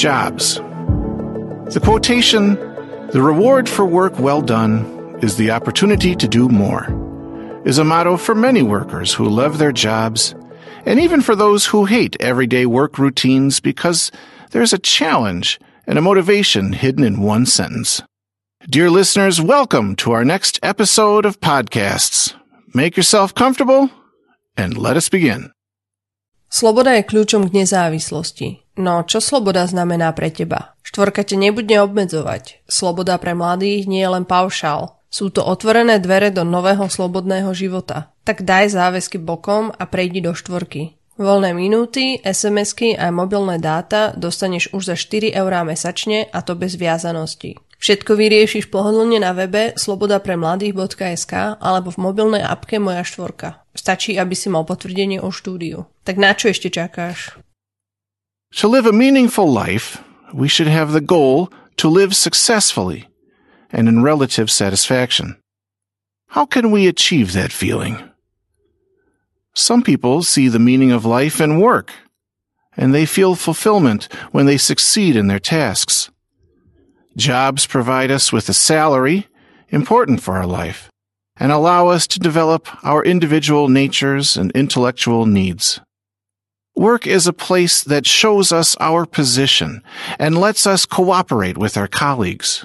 jobs. The quotation, the reward for work well done is the opportunity to do more, is a motto for many workers who love their jobs, and even for those who hate everyday work routines because there's a challenge and a motivation hidden in one sentence. Dear listeners, welcome to our next episode of podcasts. Make yourself comfortable and let us begin. Sloboda je kľúčom k nezávislosti. No, čo sloboda znamená pre teba? Štvorka te nebude obmedzovať. Sloboda pre mladých nie je len paušál. Sú to otvorené dvere do nového slobodného života. Tak daj záväzky bokom a prejdi do štvorky. Voľné minúty, SMS-ky a mobilné dáta dostaneš už za 4 eurá mesačne a to bez viazanosti. Všetko vyriešiš pohodlne na webe slobodapremladých.sk alebo v mobilnej apke Moja štvorka. Stačí, aby si mal potvrdenie o štúdiu. Tak na čo ešte čakáš? To live a meaningful life, we should have the goal to live successfully and in relative satisfaction. How can we achieve that feeling? Some people see the meaning of life in work, and they feel fulfillment when they succeed in their tasks. Jobs provide us with a salary important for our life and allow us to develop our individual natures and intellectual needs. Work is a place that shows us our position and lets us cooperate with our colleagues.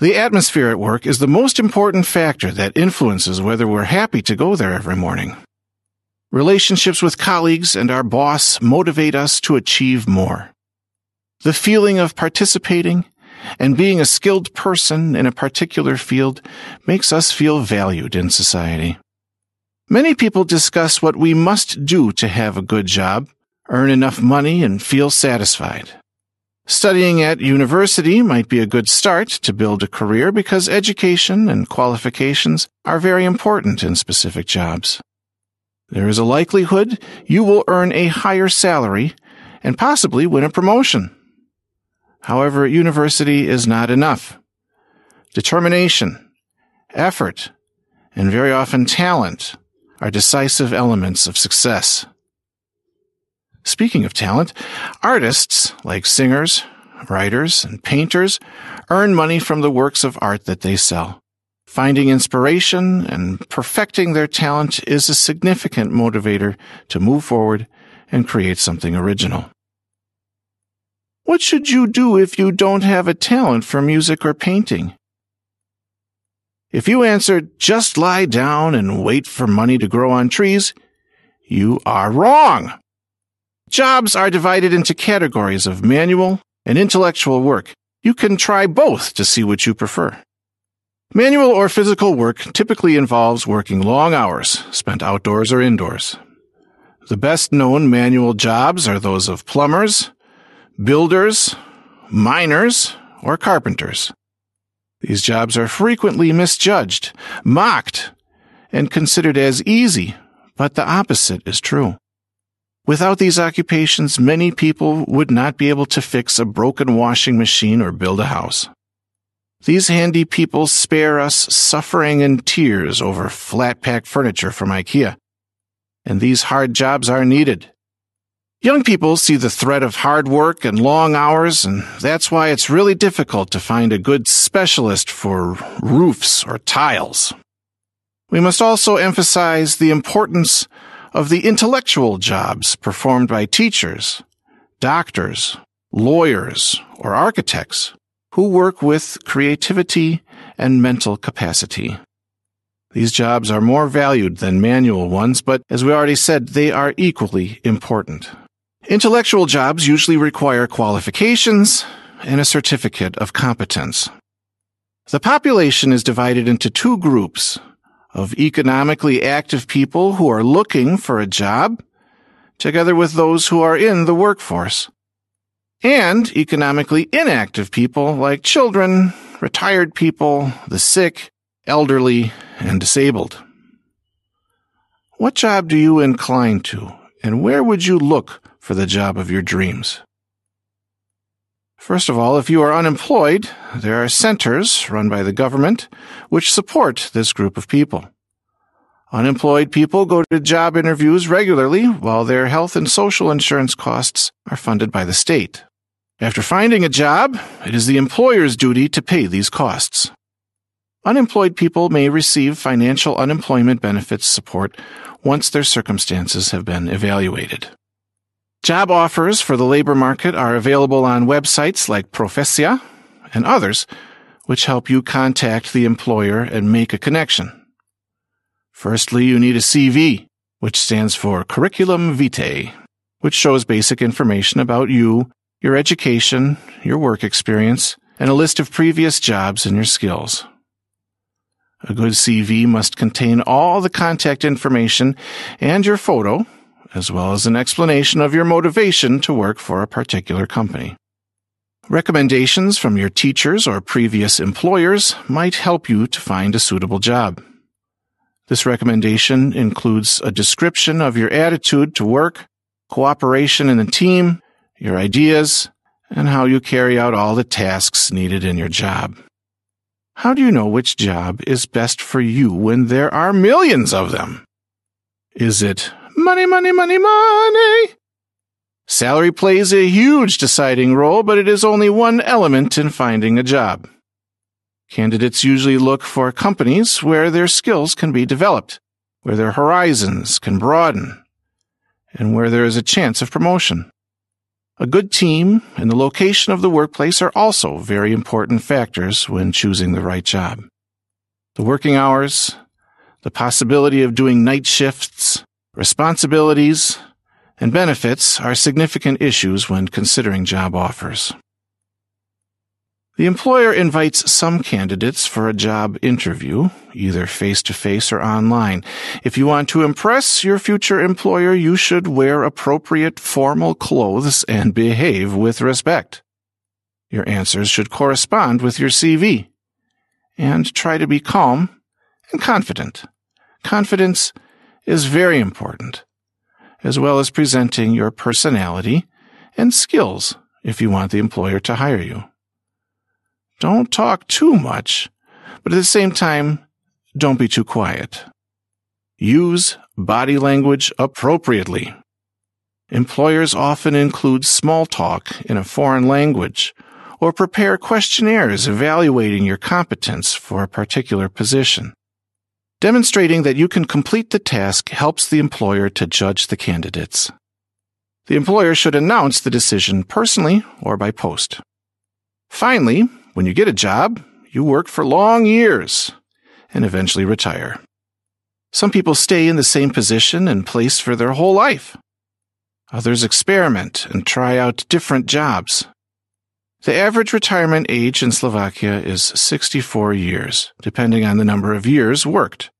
The atmosphere at work is the most important factor that influences whether we're happy to go there every morning. Relationships with colleagues and our boss motivate us to achieve more. The feeling of participating and being a skilled person in a particular field makes us feel valued in society. Many people discuss what we must do to have a good job, earn enough money, and feel satisfied. Studying at university might be a good start to build a career because education and qualifications are very important in specific jobs. There is a likelihood you will earn a higher salary and possibly win a promotion. However, university is not enough. Determination, effort, and very often talent are decisive elements of success. Speaking of talent, artists, like singers, writers, and painters, earn money from the works of art that they sell. Finding inspiration and perfecting their talent is a significant motivator to move forward and create something original. What should you do if you don't have a talent for music or painting? If you answer, just lie down and wait for money to grow on trees, you are wrong. Jobs are divided into categories of manual and intellectual work. You can try both to see what you prefer. Manual or physical work typically involves working long hours, spent outdoors or indoors. The best known manual jobs are those of plumbers, builders, miners, or carpenters. These jobs are frequently misjudged, mocked, and considered as easy, but the opposite is true. Without these occupations, many people would not be able to fix a broken washing machine or build a house. These handy people spare us suffering and tears over flat pack furniture from IKEA. And these hard jobs are needed. Young people see the threat of hard work and long hours, and that's why it's really difficult to find a good specialist for roofs or tiles. We must also emphasize the importance of the intellectual jobs performed by teachers, doctors, lawyers, or architects who work with creativity and mental capacity. These jobs are more valued than manual ones, but as we already said, they are equally important. Intellectual jobs usually require qualifications and a certificate of competence. The population is divided into two groups of economically active people who are looking for a job, together with those who are in the workforce, and economically inactive people like children, retired people, the sick, elderly, and disabled. What job do you incline to, and where would you look for the job of your dreams? First of all, if you are unemployed, there are centers run by the government which support this group of people. Unemployed people go to job interviews regularly while their health and social insurance costs are funded by the state. After finding a job, it is the employer's duty to pay these costs. Unemployed people may receive financial unemployment benefits support once their circumstances have been evaluated. Job offers for the labor market are available on websites like Profesia and others, which help you contact the employer and make a connection. Firstly, you need a CV, which stands for Curriculum Vitae, which shows basic information about you, your education, your work experience, and a list of previous jobs and your skills. A good CV must contain all the contact information and your photo, as well as an explanation of your motivation to work for a particular company. Recommendations from your teachers or previous employers might help you to find a suitable job. This recommendation includes a description of your attitude to work, cooperation in the team, your ideas, and how you carry out all the tasks needed in your job. How do you know which job is best for you when there are millions of them? Is it money, money, money, money? Salary plays a huge deciding role, but it is only one element in finding a job. Candidates usually look for companies where their skills can be developed, where their horizons can broaden, and where there is a chance of promotion. A good team and the location of the workplace are also very important factors when choosing the right job. The working hours, the possibility of doing night shifts, responsibilities, and benefits are significant issues when considering job offers. The employer invites some candidates for a job interview, either face to face or online. If you want to impress your future employer, you should wear appropriate formal clothes and behave with respect. Your answers should correspond with your CV. And try to be calm and confident. Confidence is very important, as well as presenting your personality and skills if you want the employer to hire you. Don't talk too much, but at the same time, don't be too quiet. Use body language appropriately. Employers often include small talk in a foreign language or prepare questionnaires evaluating your competence for a particular position. Demonstrating that you can complete the task helps the employer to judge the candidates. The employer should announce the decision personally or by post. Finally, when you get a job, you work for long years and eventually retire. Some people stay in the same position and place for their whole life. Others experiment and try out different jobs. The average retirement age in Slovakia is 64 years, depending on the number of years worked.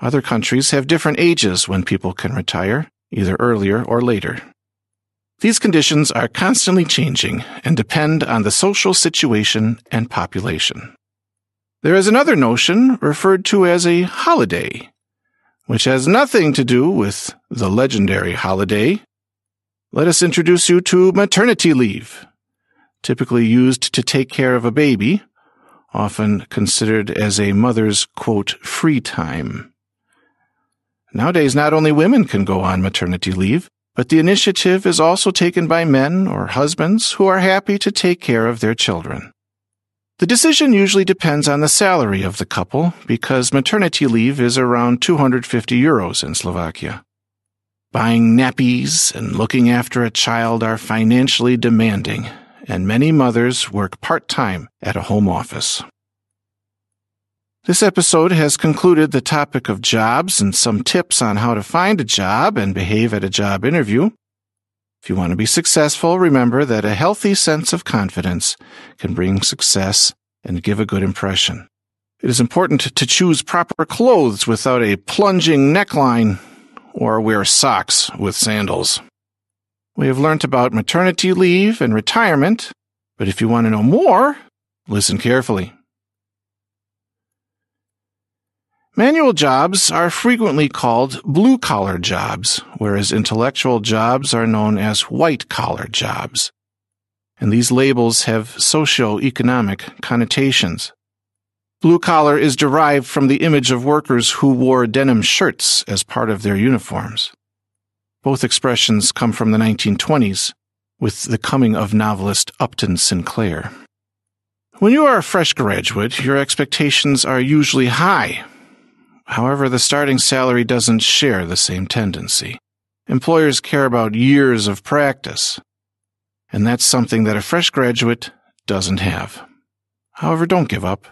Other countries have different ages when people can retire, either earlier or later. These conditions are constantly changing and depend on the social situation and population. There is another notion referred to as a holiday, which has nothing to do with the legendary holiday. Let us introduce you to maternity leave, typically used to take care of a baby, often considered as a mother's, quote, free time. Nowadays, not only women can go on maternity leave, but the initiative is also taken by men or husbands who are happy to take care of their children. The decision usually depends on the salary of the couple because maternity leave is around 250 euros in Slovakia. Buying nappies and looking after a child are financially demanding, and many mothers work part time at a home office. This episode has concluded the topic of jobs and some tips on how to find a job and behave at a job interview. If you want to be successful, remember that a healthy sense of confidence can bring success and give a good impression. It is important to choose proper clothes without a plunging neckline or wear socks with sandals. We have learnt about maternity leave and retirement, but if you want to know more, listen carefully. Manual jobs are frequently called blue collar jobs, whereas intellectual jobs are known as white collar jobs. And these labels have socio-economic connotations. Blue collar is derived from the image of workers who wore denim shirts as part of their uniforms. Both expressions come from the 1920s, with the coming of novelist Upton Sinclair. When you are a fresh graduate, your expectations are usually high. However, the starting salary doesn't share the same tendency. Employers care about years of practice, and that's something that a fresh graduate doesn't have. However, don't give up.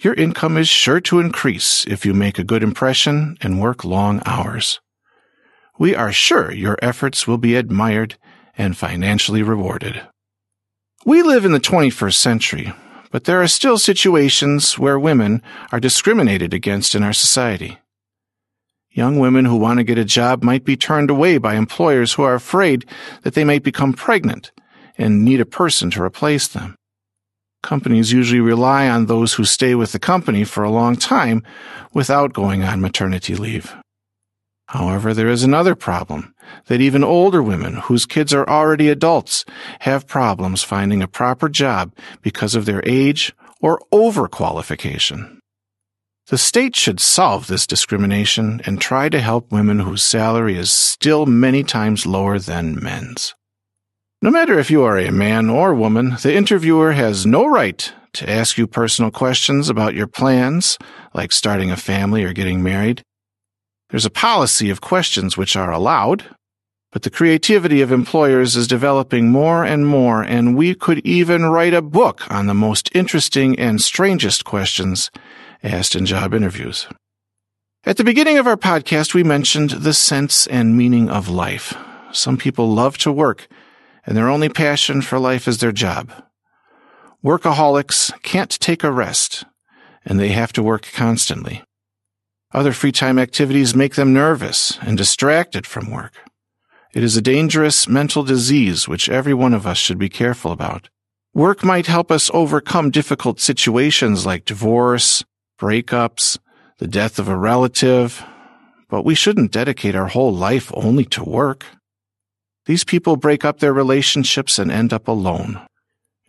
Your income is sure to increase if you make a good impression and work long hours. We are sure your efforts will be admired and financially rewarded. We live in the 21st century, but there are still situations where women are discriminated against in our society. Young women who want to get a job might be turned away by employers who are afraid that they might become pregnant and need a person to replace them. Companies usually rely on those who stay with the company for a long time without going on maternity leave. However, there is another problem that even older women whose kids are already adults have problems finding a proper job because of their age or overqualification. The state should solve this discrimination and try to help women whose salary is still many times lower than men's. No matter if you are a man or woman, the interviewer has no right to ask you personal questions about your plans, like starting a family or getting married, there's a policy of questions which are allowed, but the creativity of employers is developing more and more, and we could even write a book on the most interesting and strangest questions asked in job interviews. At the beginning of our podcast, we mentioned the sense and meaning of life. Some people love to work, and their only passion for life is their job. Workaholics can't take a rest, and they have to work constantly. Other free time activities make them nervous and distracted from work. It is a dangerous mental disease which every one of us should be careful about. Work might help us overcome difficult situations like divorce, breakups, the death of a relative, but we shouldn't dedicate our whole life only to work. These people break up their relationships and end up alone.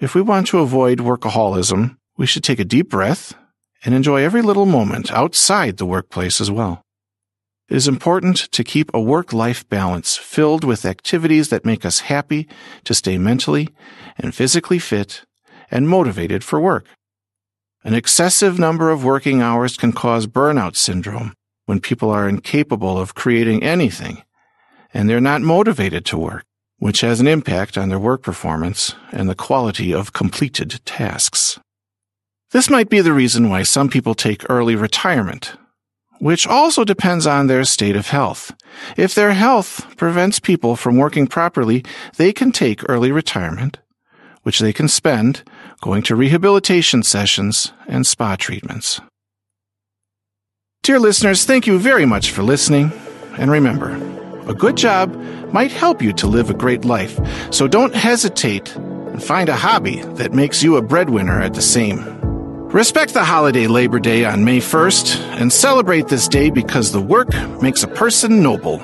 If we want to avoid workaholism, we should take a deep breath and enjoy every little moment outside the workplace as well. It is important to keep a work life balance filled with activities that make us happy to stay mentally and physically fit and motivated for work. An excessive number of working hours can cause burnout syndrome when people are incapable of creating anything and they're not motivated to work, which has an impact on their work performance and the quality of completed tasks. This might be the reason why some people take early retirement, which also depends on their state of health. If their health prevents people from working properly, they can take early retirement, which they can spend going to rehabilitation sessions and spa treatments. Dear listeners, thank you very much for listening. And remember, a good job might help you to live a great life, so don't hesitate and find a hobby that makes you a breadwinner at the same Respect the holiday Labor Day on May 1st and celebrate this day because the work makes a person noble.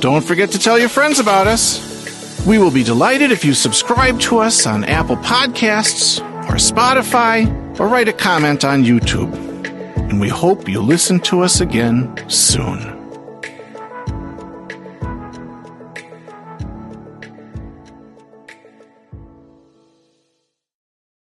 Don't forget to tell your friends about us. We will be delighted if you subscribe to us on Apple Podcasts or Spotify or write a comment on YouTube. And we hope you listen to us again soon.